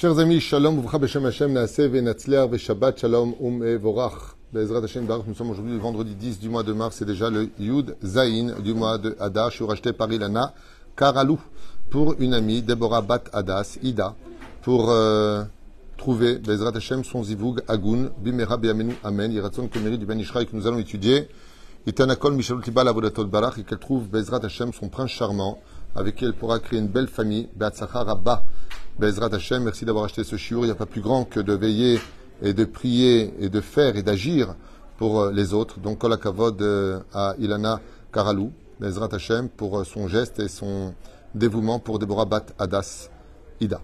Chers amis, shalom, uvra b'shem Hashem, naaseh v'natzliar v'shabbat shalom um vorach. Bezrat Hashem Baruch, nous sommes aujourd'hui le vendredi 10 du mois de mars, c'est déjà le Yud Zain du mois de Hadar. Je suis racheté par Ilana Karalou pour une amie, Deborah Bat Hadas, Ida, pour euh, trouver Bezrat Hashem son zivug Agun, Bimera Biamenu Amen, Yiratzon Kemeri du Ben Ishraï que nous allons étudier. Itanakol Mishalot Tibal Avodatot Barach et qu'elle trouve Bezrat Hashem son prince charmant avec qui elle pourra créer une belle famille, Beatzachar Rabba. Bezrat Hashem, merci d'avoir acheté ce shiur. Il n'y a pas plus grand que de veiller et de prier et de faire et d'agir pour euh, les autres. Donc, Kol Kavod euh, à Ilana Karalou, Bezrat Hashem, pour euh, son geste et son dévouement pour Deborah Bat Hadas Ida.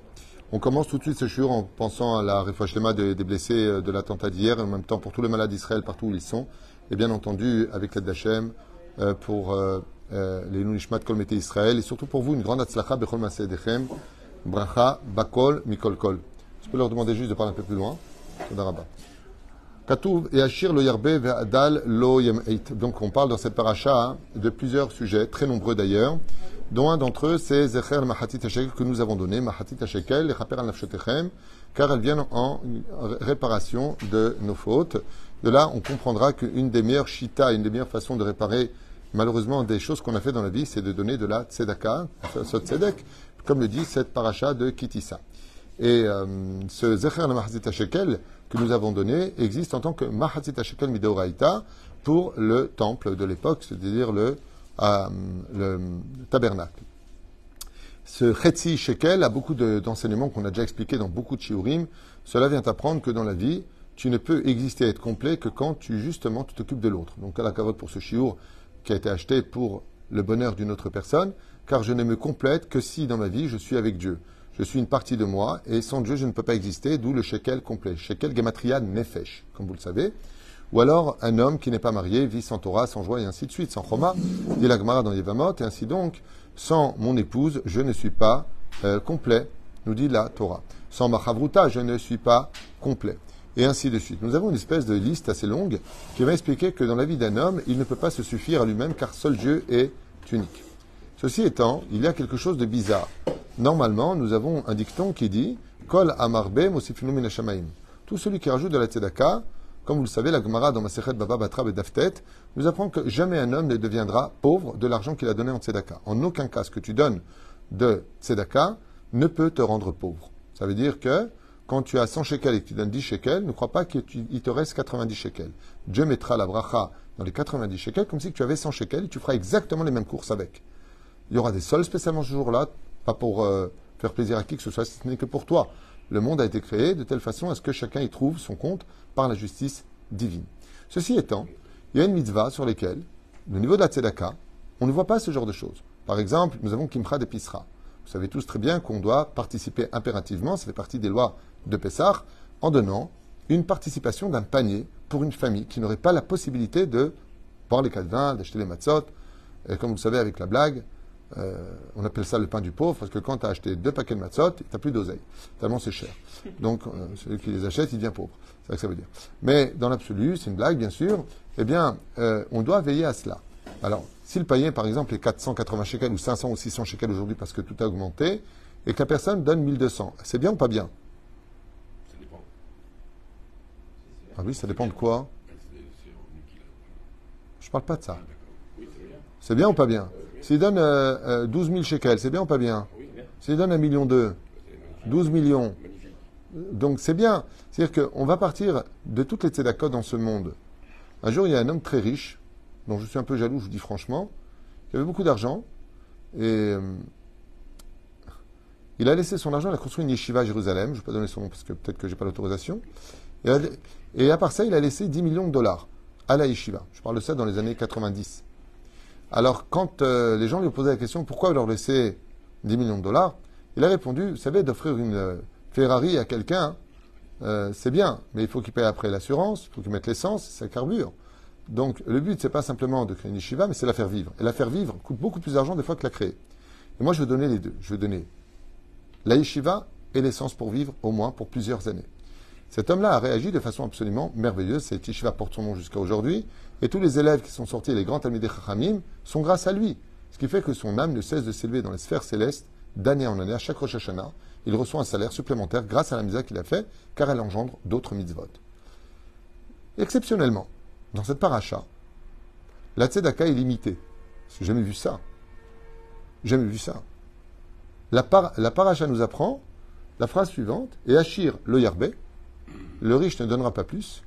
On commence tout de suite ce shiur en pensant à la réfouachlema des, des blessés de l'attentat d'hier, et en même temps pour tous les malades d'Israël partout où ils sont, et bien entendu avec l'aide d'Hachem pour les Nunishmat Kol Mete Israël, et surtout pour vous une grande atzlacha bechol Dechem, bracha bakol mikol kol. Je peux leur demander juste de parler un peu plus loin. Katouv et lo yarbe ve'adal lo. Donc on parle dans cette paracha de plusieurs sujets, très nombreux d'ailleurs, dont un d'entre eux c'est Zecher Mahatit Hashekel que nous avons donné, Mahatit Hashekel, Chaper al car elles viennent en réparation de nos fautes. De là, on comprendra qu'une des meilleures shita, une des meilleures façons de réparer malheureusement des choses qu'on a fait dans la vie, c'est de donner de la tzedaka, tzedek, comme le dit cette paracha de Kitissa. Et euh, ce Zecher Mahazit Shekel que nous avons donné existe en tant que Mahazit Shekel Mideoraita pour le temple de l'époque, c'est-à-dire le, euh, le, tabernacle. Ce Chetzi Shekel a beaucoup d'enseignements qu'on a déjà expliqués dans beaucoup de shiurim. Cela vient apprendre que dans la vie, tu ne peux exister et être complet que quand tu justement tu t'occupes de l'autre. Donc à la cavote pour ce shiur qui a été acheté pour le bonheur d'une autre personne, car je ne me complète que si dans ma vie je suis avec Dieu. Je suis une partie de moi, et sans Dieu, je ne peux pas exister, d'où le shekel complet. Shekel gematria nefesh, comme vous le savez. Ou alors, un homme qui n'est pas marié vit sans Torah, sans joie, et ainsi de suite, sans choma, dit la Gemara dans Yevamot, et ainsi donc, sans mon épouse, je ne suis pas euh, complet, nous dit la Torah. Sans ma chavruta, je ne suis pas complet. Et ainsi de suite. Nous avons une espèce de liste assez longue qui va expliquer que dans la vie d'un homme, il ne peut pas se suffire à lui-même, car seul Dieu est unique. Ceci étant, il y a quelque chose de bizarre. Normalement, nous avons un dicton qui dit Kol amarbe Tout celui qui rajoute de la tzedaka, comme vous le savez, la Gemara dans Masechet Baba Batra et Daftet, nous apprend que jamais un homme ne deviendra pauvre de l'argent qu'il a donné en tzedaka. En aucun cas, ce que tu donnes de tzedaka ne peut te rendre pauvre. Ça veut dire que quand tu as 100 shekels et que tu donnes 10 shekels, ne crois pas qu'il te reste 90 shekels. Dieu mettra la bracha dans les 90 shekels comme si tu avais 100 shekels et tu feras exactement les mêmes courses avec. Il y aura des sols spécialement ce jour-là, pas pour euh, faire plaisir à qui que ce soit, ce n'est que pour toi. Le monde a été créé de telle façon à ce que chacun y trouve son compte par la justice divine. Ceci étant, il y a une mitzvah sur lesquelles, au niveau de la tzedaka, on ne voit pas ce genre de choses. Par exemple, nous avons Kimcha de Pisra. Vous savez tous très bien qu'on doit participer impérativement, ça fait partie des lois de Pessah, en donnant une participation d'un panier pour une famille qui n'aurait pas la possibilité de boire les vin, d'acheter les matzot. Et comme vous le savez, avec la blague, euh, on appelle ça le pain du pauvre parce que quand tu as acheté deux paquets de matzot, tu n'as plus d'oseille. Tellement c'est cher. Donc, euh, celui qui les achète, il devient pauvre. C'est ça que ça veut dire. Mais dans l'absolu, c'est une blague, bien sûr. Eh bien, euh, on doit veiller à cela. Alors, si le païen, par exemple, est 480 shekels ou 500 ou 600 shekels aujourd'hui parce que tout a augmenté, et que la personne donne 1200, c'est bien ou pas bien? Ça dépend. Ah oui, ça dépend de quoi? Je parle pas de ça. C'est bien ou pas bien? S'il donne 12 euh, 000 euh, shekels, c'est bien ou pas bien S'il donne un million d'eux, 12 millions. Donc c'est bien. C'est-à-dire qu'on va partir de toutes les tzedakot dans ce monde. Un jour, il y a un homme très riche, dont je suis un peu jaloux, je vous dis franchement, qui avait beaucoup d'argent, et euh, il a laissé son argent, il a construit une yeshiva à Jérusalem, je ne vais pas donner son nom parce que peut-être que je n'ai pas l'autorisation, et, et, à part ça, il a laissé 10 millions de dollars à la yeshiva. Je parle de ça dans les années 90. Alors, quand euh, les gens lui ont posé la question pourquoi leur laisser 10 millions de dollars, il a répondu Vous savez, d'offrir une euh, Ferrari à quelqu'un, euh, c'est bien, mais il faut qu'il paye après l'assurance, il faut qu'il mette l'essence, ça carbure. Donc, le but, c'est pas simplement de créer une yeshiva, mais c'est la faire vivre. Et la faire vivre coûte beaucoup plus d'argent des fois que la créer. Et moi, je veux donner les deux. Je veux donner la yeshiva et l'essence pour vivre, au moins pour plusieurs années. Cet homme-là a réagi de façon absolument merveilleuse. Cette yeshiva porte son nom jusqu'à aujourd'hui. Et tous les élèves qui sont sortis, les grands Talmidei Chachamim, sont grâce à lui. Ce qui fait que son âme ne cesse de s'élever dans les sphères célestes d'année en année, à chaque Rosh Hashanah, il reçoit un salaire supplémentaire grâce à la mitzvah qu'il a fait, car elle engendre d'autres mitzvot. Exceptionnellement, dans cette paracha, la tzedaka est limitée. J'ai jamais vu ça. Jamais vu ça. La, paracha nous apprend la phrase suivante Et Achir lo yarbe, le riche ne donnera pas plus,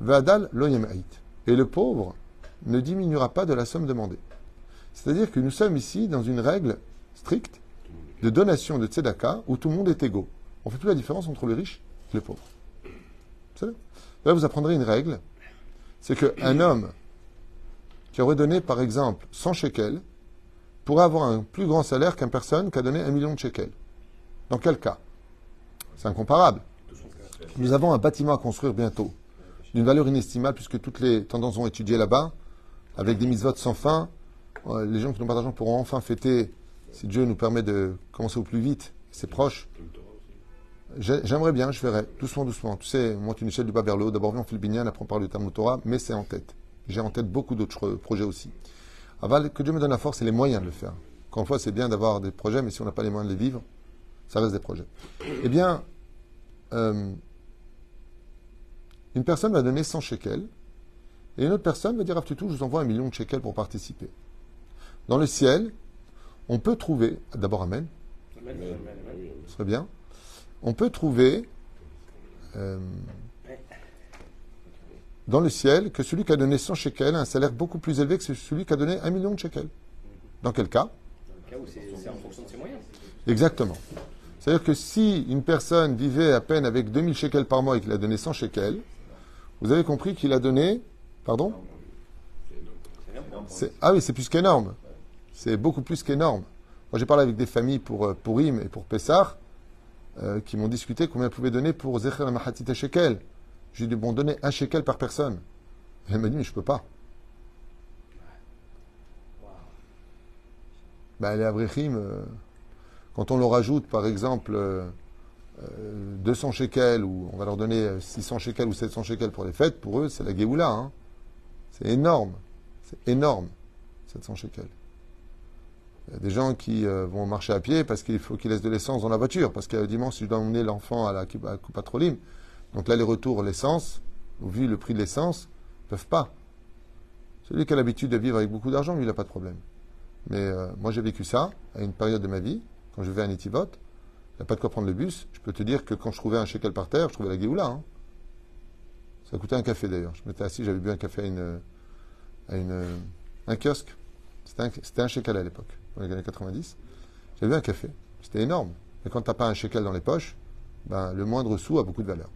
vadal et le pauvre ne diminuera pas de la somme demandée. C'est-à-dire que nous sommes ici dans une règle stricte de donation de tzedaka où tout le monde est égaux. On fait plus la différence entre les riches et les pauvres. Là, vous apprendrez une règle c'est qu'un homme qui aurait donné, par exemple, 100 shekels pourrait avoir un plus grand salaire qu'une personne qui a donné un million de shekels. Dans quel cas? C'est incomparable. Nous avons un bâtiment à construire bientôt, d'une valeur inestimable, puisque toutes les tendances ont étudié là-bas, avec des mises-votes sans fin. Euh, les gens qui n'ont pas d'argent pourront enfin fêter, si Dieu nous permet de commencer au plus vite, c'est proche. J'aimerais bien, je ferai, doucement, doucement. Tu sais, monte une échelle du bas vers le haut. D'abord, on fait le binyan, après on parle du Talmud Torah, mais c'est en tête. J'ai en tête beaucoup d'autres projets aussi. Aval, que Dieu me donne la force et les moyens de le faire. Encore une fois, c'est bien d'avoir des projets, mais si on n'a pas les moyens de les vivre, ça reste des projets. Eh bien, euh, une personne va donner 100 shekels, et une autre personne va dire, tout, je vous envoie un million de shekels pour participer. Dans le ciel, on peut trouver, d'abord Amen, Amen. ce serait bien, on peut trouver euh, dans le ciel que celui qui a donné 100 shekels a un salaire beaucoup plus élevé que celui qui a donné un million de shekels. Dans quel cas? Dans le cas où c'est en fonction de ses moyens. Exactement. C'est-à-dire que si une personne vivait à peine avec 2000 shekels par mois et qu'il a donné 100 shekels, vous avez compris qu'il a donné. Pardon Ah oui, c'est plus qu'énorme. C'est beaucoup plus qu'énorme. Moi, j'ai parlé avec des familles pour, euh, pour Im et pour Pessah, euh, qui m'ont discuté combien elles pouvaient donner pour Zecher Mahatit Shekel. J'ai dit, bon, donnez un shekel par personne. elle m'a dit, mais je peux pas. Ben, les Abrechim, euh, quand on leur ajoute, par exemple, 200 euh, shekels, ou on va leur donner 600 shekels ou 700 shekels pour les fêtes, pour eux, c'est la Géoula. Hein. C'est énorme. C'est énorme, 700 shekels. Il y a des gens qui euh, vont marcher à pied parce qu'il faut qu'ils laissent de l'essence dans la voiture. Parce que dimanche, si je dois emmener l'enfant à la coupe Trolim, donc là, les retours, l'essence, vu le prix de l'essence, ne peuvent pas. Celui qui a l'habitude de vivre avec beaucoup d'argent, lui, il n'a pas de problème. Mais euh, moi, j'ai vécu ça à une période de ma vie, quand je vais à Netivot. Il n'y a pas de quoi prendre le bus. Je peux te dire que quand je trouvais un shekel par terre, je trouvais la Géoula. Hein. Ça coûtait un café d'ailleurs. Je m'étais assis, j'avais bu un café à, une, à une, un kiosque. C'était un, shekel à l'époque dans les années 90, j'avais vu un café. C'était énorme. Mais quand tu n'as pas un shekel dans les poches, ben, le moindre sou a beaucoup de valeur.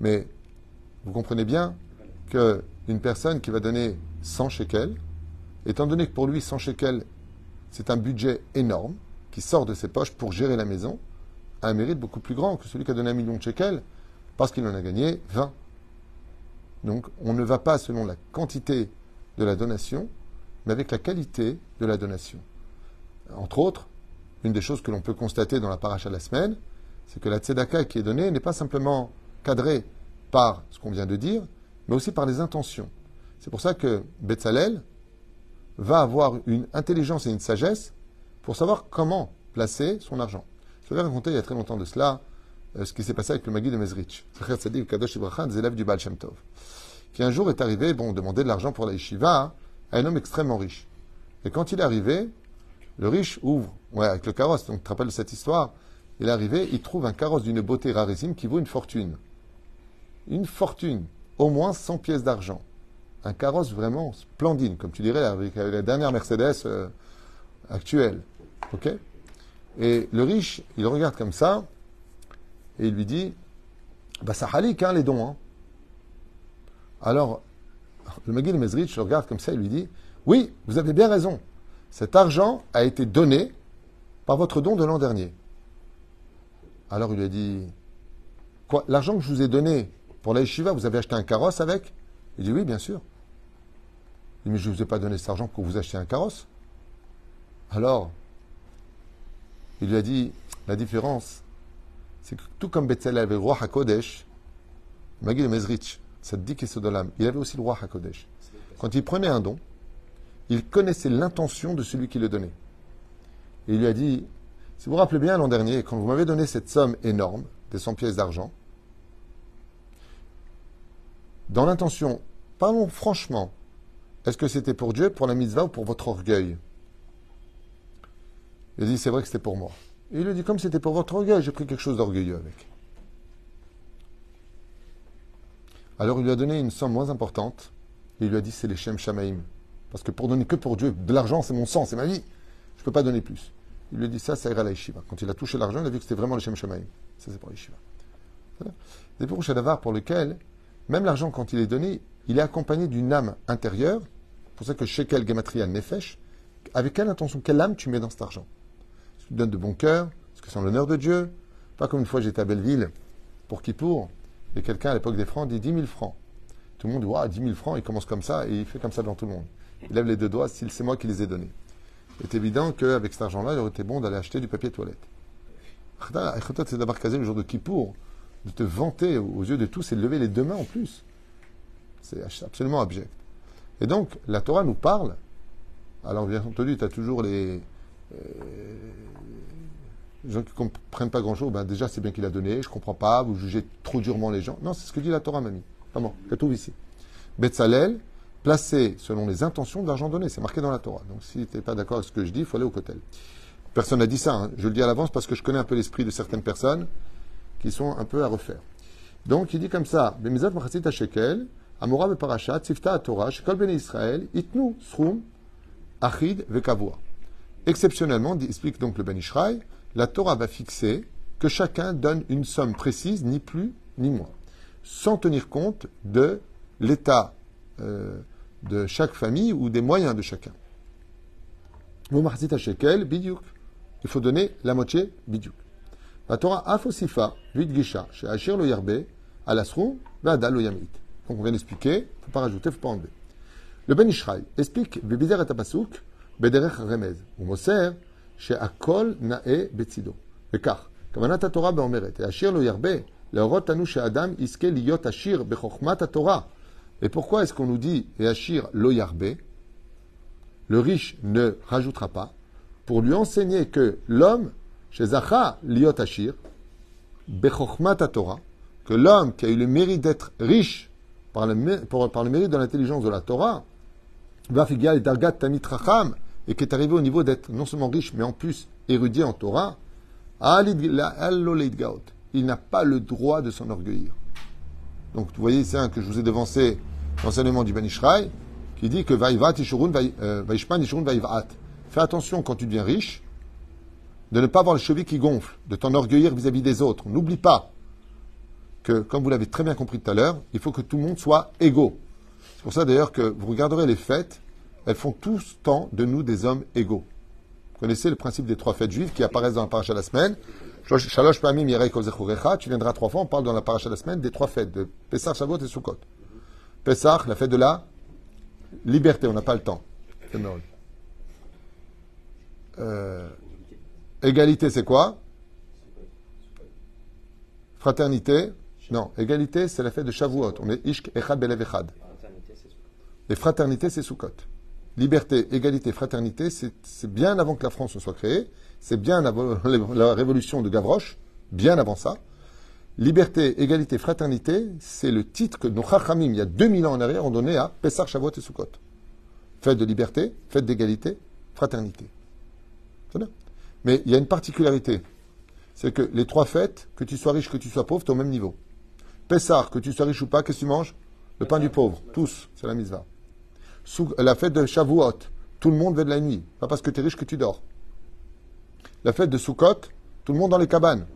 Mais vous comprenez bien qu'une personne qui va donner 100 shekels, étant donné que pour lui 100 shekels, c'est un budget énorme qui sort de ses poches pour gérer la maison, a un mérite beaucoup plus grand que celui qui a donné un million de shekels parce qu'il en a gagné 20. Donc on ne va pas selon la quantité de la donation, mais avec la qualité de la donation. Entre autres, une des choses que l'on peut constater dans la paracha de la semaine, c'est que la tzedaka qui est donnée n'est pas simplement cadrée par ce qu'on vient de dire, mais aussi par les intentions. C'est pour ça que Betzalel va avoir une intelligence et une sagesse pour savoir comment placer son argent. Je vais raconter il y a très longtemps de cela euh, ce qui s'est passé avec le Magui de Mezrich, Kadosh des élèves du Baal qui un jour est arrivé, bon, demander de l'argent pour la yeshiva à un homme extrêmement riche. Et quand il est arrivé, le riche ouvre, ouais, avec le carrosse, donc tu te rappelles cette histoire Il est arrivé, il trouve un carrosse d'une beauté rarissime qui vaut une fortune. Une fortune, au moins 100 pièces d'argent. Un carrosse vraiment splendide, comme tu dirais avec la dernière Mercedes euh, actuelle. Ok Et le riche, il regarde comme ça, et il lui dit Bah, ça halik, hein, les dons. Hein. Alors, le Magil Mezrich le regarde comme ça et lui dit Oui, vous avez bien raison. Cet argent a été donné par votre don de l'an dernier. Alors il lui a dit Quoi L'argent que je vous ai donné pour la yeshiva, vous avez acheté un carrosse avec? Il dit Oui, bien sûr. Il dit Mais je ne vous ai pas donné cet argent pour vous acheter un carrosse. Alors, il lui a dit La différence, c'est que tout comme Betzalel avait le roi HaKodesh, Magil Mezrich, Saddik et Sodolam, il avait aussi le roi HaKodesh. Quand il prenait un don, il connaissait l'intention de celui qui le donnait. Et il lui a dit, Si vous vous rappelez bien l'an dernier, quand vous m'avez donné cette somme énorme, des 100 pièces d'argent, dans l'intention, parlons franchement, est-ce que c'était pour Dieu, pour la mitzvah ou pour votre orgueil? Il dit, c'est vrai que c'était pour moi. Et il a dit, comme c'était pour votre orgueil, j'ai pris quelque chose d'orgueilleux avec. Alors il lui a donné une somme moins importante, et il lui a dit, c'est les Shem Shamaim. Parce que pour donner que pour Dieu, de l'argent, c'est mon sang, c'est ma vie. Je ne peux pas donner plus. Il lui a dit, ça, ça ira à la. Quand il a touché l'argent, il a vu que c'était vraiment les Shem Shamaim. Ça, c'est pour la yeshiva. Des pour Shadavar pour lequel, même l'argent, quand il est donné, il est accompagné d'une âme intérieure. C'est pour ça que Shekel Gematria Nefesh, avec quelle intention, quelle âme tu mets dans cet argent? Tu donnes de bon cœur Est-ce que c'est en l'honneur de Dieu Pas comme une fois j'étais à Belleville pour Kippour, et quelqu'un à l'époque des francs dit 10 000 francs. Tout le monde dit, waouh, 10 000 francs, il commence comme ça, et il fait comme ça devant tout le monde. Il lève les deux doigts, c'est moi qui les ai donnés. Il est évident qu'avec cet argent-là, il aurait été bon d'aller acheter du papier toilette. C'est d'abord casé le jour de Kippour, de te vanter aux yeux de tous et de lever les deux mains en plus. C'est absolument abject. Et donc, la Torah nous parle. Alors, bien entendu, tu as toujours les, euh, gens qui ne comprennent pas grand-chose. Ben, déjà, c'est bien qu'il a donné, je ne comprends pas, vous jugez trop durement les gens. Non, c'est ce que dit la Torah, mamie. Vraiment, je trouve ici. Betzalel, placé selon les intentions d'argent donné. C'est marqué dans la Torah. Donc, si tu n'es pas d'accord avec ce que je dis, il faut aller au cotel. Personne n'a dit ça. Hein. Je le dis à l'avance parce que je connais un peu l'esprit de certaines personnes qui sont un peu à refaire. Donc, il dit comme ça Torah, bene Israël, itnu achid. Exceptionnellement, explique donc le Ben Ishraï, la Torah va fixer que chacun donne une somme précise, ni plus ni moins, sans tenir compte de l'état euh, de chaque famille ou des moyens de chacun. Il faut donner la moitié, bidyuk. La Torah afosifa, gisha, chez Achir lo yarbe, alasrou, lo yamit. Donc on vient d'expliquer, il ne faut pas rajouter, il ne faut pas enlever. Le Ben Ishraï explique, Bibizer et Tapasuk, bederech remez, ou moser, chez Akol nae betzido. וכך, כוונת התורה באומרת, העשיר לא ירבה, להורות לנו שאדם יזכה להיות עשיר בחוכמת התורה. Et pourquoi est-ce qu'on nous dit, et Achir lo yarbe, le riche ne rajoutera pas, pour lui enseigner que l'homme chez Zacha, liot Ashir, Bechokmat Torah, que l'homme qui a eu le mérite d'être riche par le, par le mérite de l'intelligence de la Torah, va et Dargat Tamit Racham, et qui est arrivé au niveau d'être non seulement riche, mais en plus érudit en Torah, il n'a pas le droit de s'enorgueillir. Donc, vous voyez, c'est un que je vous ai devancé l'enseignement du Ben Ishraï, qui dit que Vaïvat Ishurun, euh, Vaïvat. Fais attention quand tu deviens riche, de ne pas avoir le cheville qui gonfle, de t'enorgueillir vis-à-vis des autres. N'oublie pas que, comme vous l'avez très bien compris tout à l'heure, il faut que tout le monde soit égaux. C'est pour ça d'ailleurs que vous regarderez les fêtes, elles font tous temps de nous des hommes égaux. Vous connaissez le principe des trois fêtes juives qui apparaissent dans la paracha de la semaine? Tu viendras trois fois, on parle dans la paracha de la semaine des trois fêtes, de Pessah, Shavuot et Sukkot. Pessah, la fête de la liberté, on n'a pas le temps. Euh, Égalité, c'est quoi? Fraternité? Non, égalité, c'est la fête de Shavuot. On est Ishk Echad Belev Echad. Et fraternité, c'est Sukkot. Liberté, égalité, fraternité, c'est bien avant que la France ne soit créée. C'est bien avant la révolution de Gavroche, bien avant ça. Liberté, égalité, fraternité, c'est le titre que nos Chachamim, il y a 2000 ans en arrière, ont donné à Pessah, Shavuot et Sukkot. Fête de liberté, fête d'égalité, fraternité. C'est bien. Mais il y a une particularité. C'est que les trois fêtes, que tu sois riche, que tu sois pauvre, tu es au même niveau. Pessar, que tu sois riche ou pas, qu'est-ce que tu manges? Le pain du pauvre. Tous, c'est la La fête de Shavuot, tout le monde veut de la nuit. Pas parce que tu es riche que tu dors. La fête de Sukkot, tout le monde dans les cabanes.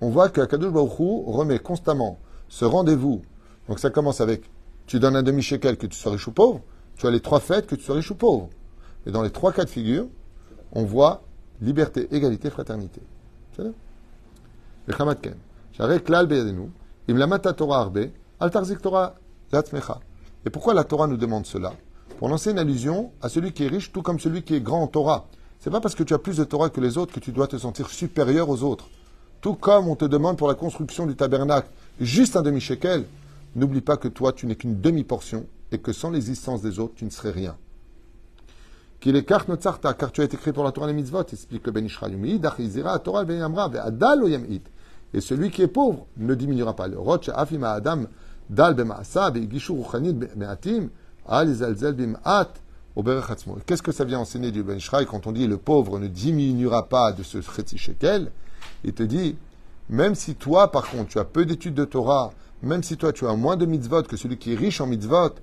On voit que Kadosh Baruch remet constamment ce rendez-vous. Donc ça commence avec tu donnes un demi-shekel que tu sois riche ou pauvre. Tu as les trois fêtes que tu sois riche ou pauvre. Et dans les trois cas de figure, on voit liberté, égalité, fraternité. C'est Et pourquoi la Torah nous demande cela Pour lancer une allusion à celui qui est riche, tout comme celui qui est grand en Torah. C'est pas parce que tu as plus de Torah que les autres que tu dois te sentir supérieur aux autres. Tout comme on te demande pour la construction du tabernacle juste un demi-shekel, n'oublie pas que toi, tu n'es qu'une demi-portion et que sans l'existence des autres, tu ne serais rien. Qu'il est car car tu as été créé pour la Torah et les mitzvot, explique le Ben. Torah. Et celui qui est pauvre ne diminuera pas. Le roch afima adam Qu'est-ce que ça vient enseigner du Ben Ishraï quand on dit le pauvre ne diminuera pas de ce chéti shekel? Il te dit, même si toi, par contre, tu as peu d'études de Torah, même si toi, tu as moins de mitzvot que celui qui est riche en mitzvot,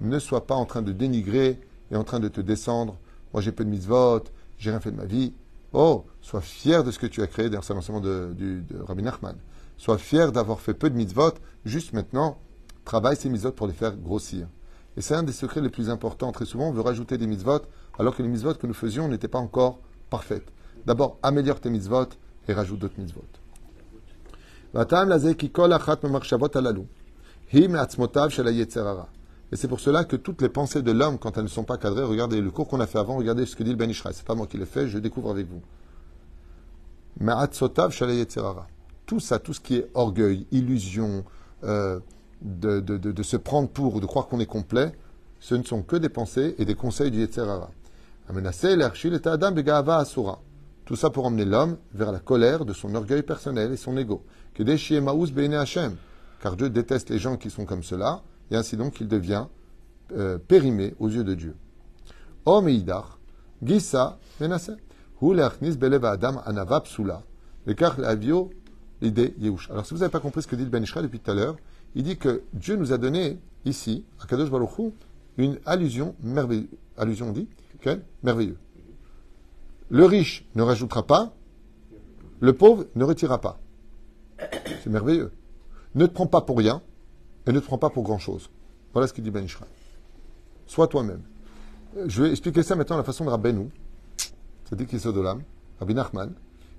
ne sois pas en train de dénigrer et en train de te descendre. Moi, j'ai peu de mitzvot, j'ai rien fait de ma vie. Oh, sois fier de ce que tu as créé, c'est l'enseignement de, de Rabbi Nachman. Sois fier d'avoir fait peu de mitzvot, juste maintenant, travaille ces mitzvot pour les faire grossir. Et c'est un des secrets les plus importants. Très souvent, on veut rajouter des mitzvot, alors que les mitzvot que nous faisions n'étaient pas encore parfaites. D'abord, améliore tes mitzvot et rajoute d'autres mitzvot. Et c'est pour cela que toutes les pensées de l'homme, quand elles ne sont pas cadrées, regardez le cours qu'on a fait avant, regardez ce que dit le Ben Ishraï. C'est pas moi qui l'ai fait, je découvre avec vous. Tout ça, tout ce qui est orgueil, illusion, euh, de, de, de, se prendre pour ou de croire qu'on est complet, ce ne sont que des pensées et des conseils du Yetzerara. Tout ça pour emmener l'homme vers la colère de son orgueil personnel et son ego. Car Dieu déteste les gens qui sont comme cela, et ainsi donc il devient euh, périmé aux yeux de Dieu. Adam Alors si vous n'avez pas compris ce que dit le Ben depuis tout à l'heure, il dit que Dieu nous a donné ici, à Kadosh Baruch une allusion merveilleuse. Allusion, on dit okay? Merveilleux. Le riche ne rajoutera pas, le pauvre ne retirera pas. C'est merveilleux. Ne te prends pas pour rien et ne te prends pas pour grand-chose. Voilà ce qu'il dit Ben Ishra. Sois toi-même. Je vais expliquer ça maintenant à la façon de Rabbeinu, c'est-à-dire qu'il de l'âme, Rabbi Nachman.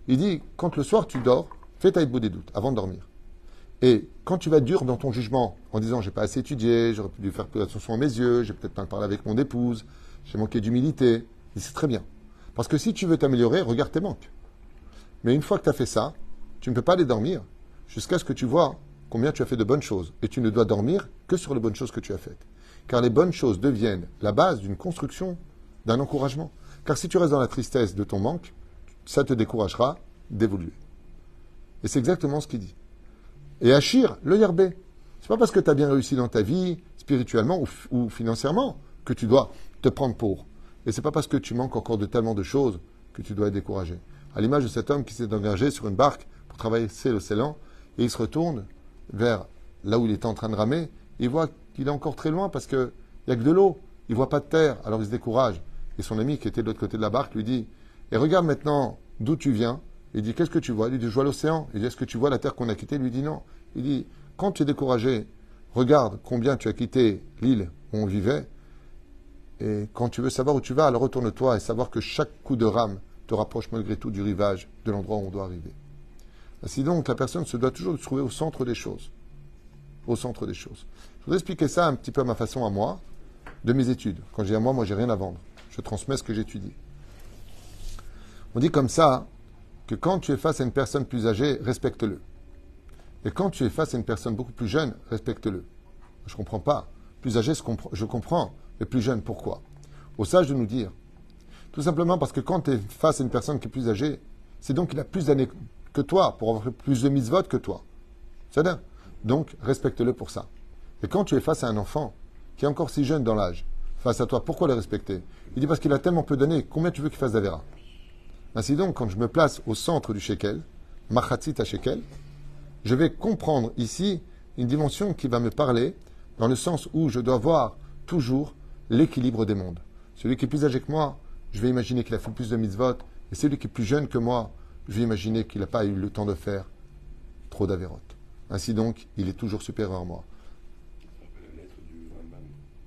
Il dit, quand le soir tu dors, fais ta des doutes avant de dormir. Et quand tu vas dur dans ton jugement, en disant j'ai pas assez étudié, j'aurais pu faire plus attention à mes yeux, j'ai peut-être pas parlé avec mon épouse, j'ai manqué d'humilité, c'est très bien. Parce que si tu veux t'améliorer, regarde tes manques. Mais une fois que tu as fait ça, tu ne peux pas aller dormir jusqu'à ce que tu vois combien tu as fait de bonnes choses. Et tu ne dois dormir que sur les bonnes choses que tu as faites. Car les bonnes choses deviennent la base d'une construction, d'un encouragement. Car si tu restes dans la tristesse de ton manque, ça te découragera d'évoluer. Et c'est exactement ce qu'il dit. Et Achir, le yerbé. C'est pas parce que tu as bien réussi dans ta vie, spirituellement ou, financièrement, que tu dois te prendre pour. Et c'est pas parce que tu manques encore de tellement de choses que tu dois être découragé. À l'image de cet homme qui s'est engagé sur une barque pour travailler c'est l'océan, et il se retourne vers là où il était en train de ramer, et il voit qu'il est encore très loin parce qu'il n'y a que de l'eau, il voit pas de terre, alors il se décourage. Et son ami qui était de l'autre côté de la barque lui dit, et regarde maintenant d'où tu viens, il dit Qu'est-ce que tu vois? Il dit Je vois l'océan. Il dit Est-ce que tu vois la terre qu'on a quittée? Il lui dit Non. Il dit Quand tu es découragé, regarde combien tu as quitté l'île où on vivait. Et quand tu veux savoir où tu vas, alors retourne-toi et savoir que chaque coup de rame te rapproche malgré tout du rivage, de l'endroit où on doit arriver. Ainsi donc, la personne se doit toujours se trouver au centre des choses. Au centre des choses. Je voudrais expliquer ça un petit peu à ma façon à moi, de mes études. Quand dis à moi, moi, j'ai rien à vendre. Je transmets ce que j'étudie. On dit comme ça, que quand tu es face à une personne plus âgée, respecte-le. Et quand tu es face à une personne beaucoup plus jeune, respecte-le. Je ne comprends pas. Plus âgé, je comprends. Mais plus jeune, pourquoi? Au sage de nous dire. Tout simplement parce que quand tu es face à une personne qui est plus âgée, c'est donc qu'il a plus d'années que toi, pour avoir plus de mises que toi. C'est bien. Donc, respecte-le pour ça. Et quand tu es face à un enfant qui est encore si jeune dans l'âge, face à toi, pourquoi le respecter? Il dit parce qu'il a tellement peu d'années, combien tu veux qu'il fasse d'Avera? Ainsi donc, quand je me place au centre du shekel, machatzit à shekel, je vais comprendre ici une dimension qui va me parler dans le sens où je dois voir toujours l'équilibre des mondes. Celui qui est plus âgé que moi, je vais imaginer qu'il a fait plus de mitzvot, et celui qui est plus jeune que moi, je vais imaginer qu'il n'a pas eu le temps de faire trop d'avérotes. Ainsi donc, il est toujours supérieur à moi.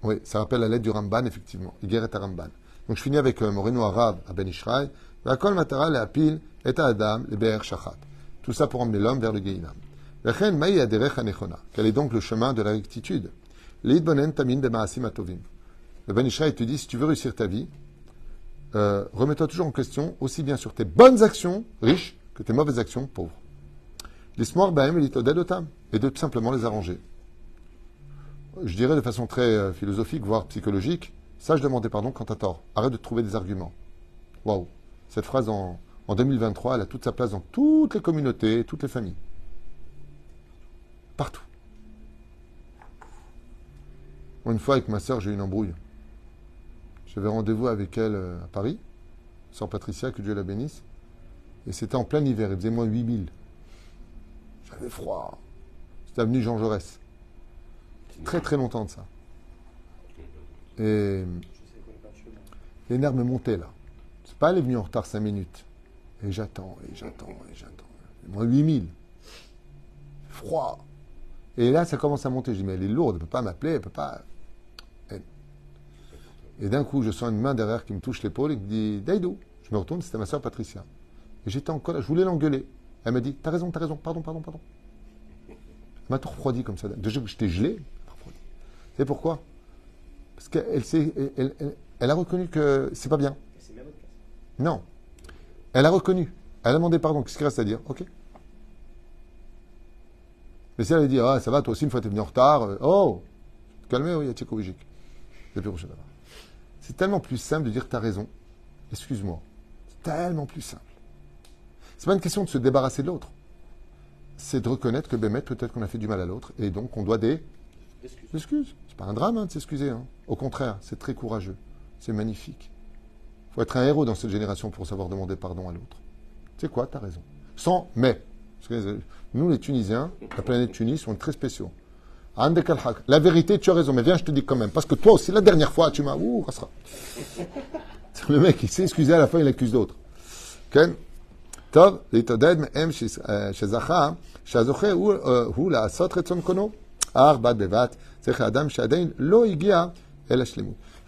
Oui, ça rappelle la lettre du Ramban, effectivement. Igeret Ramban. Donc je finis avec euh, Moreno Arabe à Ben Ishraï. Tout ça pour emmener l'homme vers le Geinam. Quel est donc le chemin de la rectitude? Le Ben Ishraï te dit si tu veux réussir ta vie, euh, remets-toi toujours en question aussi bien sur tes bonnes actions riches que tes mauvaises actions pauvres. Et de tout simplement les arranger. Je dirais de façon très euh, philosophique, voire psychologique, Sache demander pardon quand tu as tort. Arrête de trouver des arguments. Waouh. Cette phrase en, en 2023, elle a toute sa place dans toutes les communautés, toutes les familles. Partout. Une fois, avec ma soeur, j'ai eu une embrouille. J'avais rendez-vous avec elle euh, à Paris, sœur Patricia, que Dieu la bénisse. Et c'était en plein hiver, il faisait moins 8000. J'avais froid. C'était avenue Jean Jaurès. Très très longtemps de ça. Et les nerfs me montaient là. Pas elle est venue en retard 5 minutes. Et j'attends, et j'attends, et j'attends. Moins 8000. Froid. Et là, ça commence à monter. Je dis, mais elle est lourde, elle ne peut pas m'appeler, elle ne peut pas. Et, d'un coup, je sens une main derrière qui me touche l'épaule et qui dit, Daïdou. Je me retourne, c'était ma soeur Patricia. Et j'étais en colère, je voulais l'engueuler. Elle m'a dit, t'as raison, t'as raison, pardon, pardon, pardon. Elle m'a tout refroidi comme ça. Déjà que j'étais gelé, refroidi. C'est pourquoi? Parce qu'elle elle a reconnu que c'est pas bien. Non. Elle a reconnu. Elle a demandé pardon. Qu'est-ce qu'il reste à dire Ok. Mais si elle avait dit, ah, ça va, toi aussi, une fois, t'es venu en retard. euh, oh Calmez, oui. C'est d'abord. C'est tellement plus simple de dire, t'as raison. Excuse-moi. C'est tellement plus simple. C'est pas une question de se débarrasser de l'autre. C'est de reconnaître que, Bémet, peut-être qu'on a fait du mal à l'autre, et donc on doit des excuses. C'est pas un drame hein, de s'excuser. hein. Au contraire, c'est très courageux. C'est magnifique. Être un héros dans cette génération pour savoir demander pardon à l'autre. Tu sais quoi, tu as raison. Sans mais. Euh, nous, les Tunisiens, la planète Tunis, on est très spéciaux. La vérité, tu as raison, mais viens, je te dis quand même. Parce que toi aussi, la dernière fois, tu m'as. Ouh, sera. Le mec, il s'est excusé à la fin, il accuse d'autres.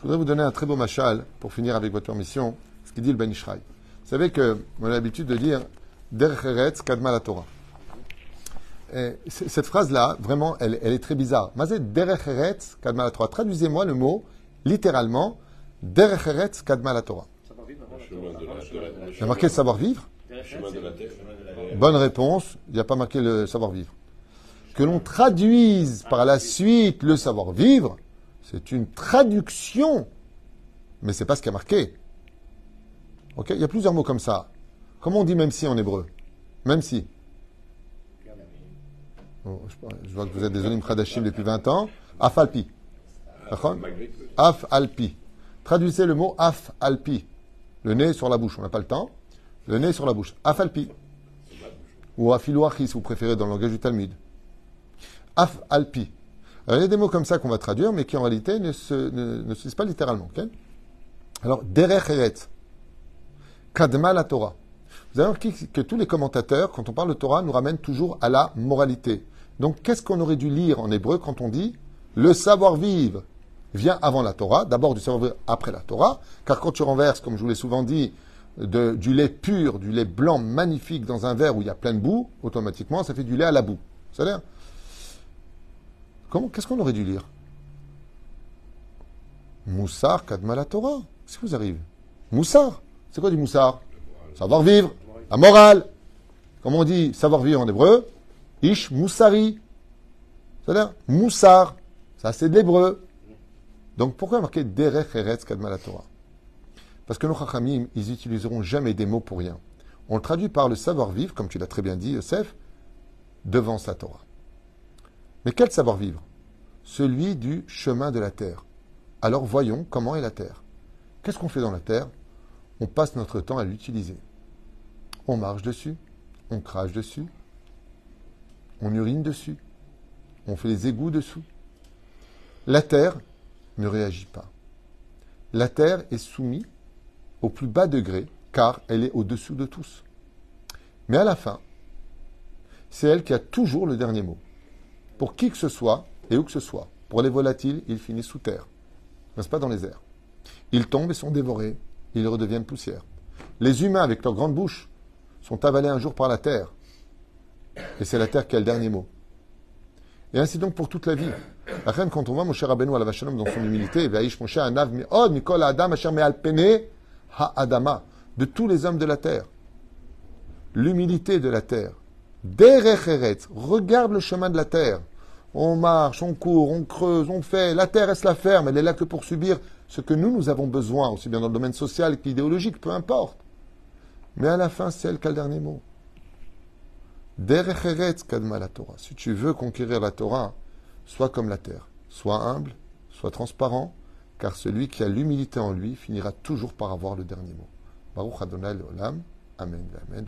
Je voudrais vous donner un très beau machal pour finir avec votre permission, ce qu'il dit le Benishraï. Vous savez que on a l'habitude de dire Der Kadma la Torah. Cette phrase-là, vraiment, elle, est très bizarre. Mazé Der Kadma la Torah. Traduisez-moi le mot littéralement Der Kadma la Torah. Il y a marqué le savoir-vivre Bonne réponse, il n'y a pas marqué le savoir-vivre. Que l'on traduise par la suite le savoir-vivre, c'est une traduction, mais c'est pas ce qui a marqué. Ok Il y a plusieurs mots comme ça. Comment on dit même si en hébreu? Même si. Bon, je, vois que vous êtes des Olim Khadashim depuis 20 ans. Afalpi. D'accord? Malgré que Af alpi. Traduisez le mot af alpi. Le nez sur la bouche, on n'a pas le temps. Le nez sur la bouche. Af alpi. Ou afilou achis, si vous préférez, dans le langage du Talmud. Af alpi. Alors, il y a des mots comme ça qu'on va traduire, mais qui en réalité ne se, ne, ne se disent pas littéralement. Alors, derech eretz. Kadma la Torah. Vous avez remarqué que tous les commentateurs, quand on parle de Torah, nous ramènent toujours à la moralité. Donc, qu'est-ce qu'on aurait dû lire en hébreu quand on dit le savoir-vivre vient avant la Torah, d'abord du savoir-vivre après la Torah, car quand tu renverses, comme je vous l'ai souvent dit, du lait pur, du lait blanc magnifique dans un verre où il y a plein de boue, automatiquement, ça fait du lait à la boue. C'est-à-dire, qu'est-ce qu'on aurait dû lire? Moussar Kadma la Torah. Qu'est-ce qui vous arrive? Moussar. C'est quoi du moussar Savoir-vivre. La morale. Comment on dit savoir-vivre en hébreu Ish moussari. C'est-à-dire moussar. Ça, c'est de l'hébreu. Donc, pourquoi marquer derech eretz kadma la Torah? Parce que nos chachamim, ils utiliseront jamais des mots pour rien. On le traduit par le savoir-vivre, comme tu l'as très bien dit, Yosef, devant sa Torah. Mais quel savoir-vivre? Celui du chemin de la terre. Alors voyons comment est la terre. Qu'est-ce qu'on fait dans la terre? On passe notre temps à l'utiliser. On marche dessus, on crache dessus, on urine dessus, on fait les égouts dessous. La terre ne réagit pas. La terre est soumise au plus bas degré car elle est au-dessous de tous. Mais à la fin, c'est elle qui a toujours le dernier mot. Pour qui que ce soit et où que ce soit. Pour les volatiles, ils finissent sous terre, n'est-ce pas dans les airs. Ils tombent et sont dévorés, ils redeviennent poussière. Les humains, avec leur grande bouche, sont avalés un jour par la terre. Et c'est la terre qui a le dernier mot. Et ainsi donc pour toute la vie. La reine, quand on voit Moshe Rabbeinu à la Vachalom dans son humilité, de tous les hommes de la terre. L'humilité de la terre. Regarde le chemin de la terre. On marche, on court, on creuse, on fait. La terre, se la ferme, elle est là que pour subir ce que nous, nous avons besoin, aussi bien dans le domaine social qu'idéologique, peu importe. Mais à la fin, c'est elle qui a le dernier mot. Kadma la Torah. Si tu veux conquérir la Torah, sois comme la terre. Sois humble, sois transparent, car celui qui a l'humilité en lui finira toujours par avoir le dernier mot. Baruch Adonai Leolam. Amen. Amen.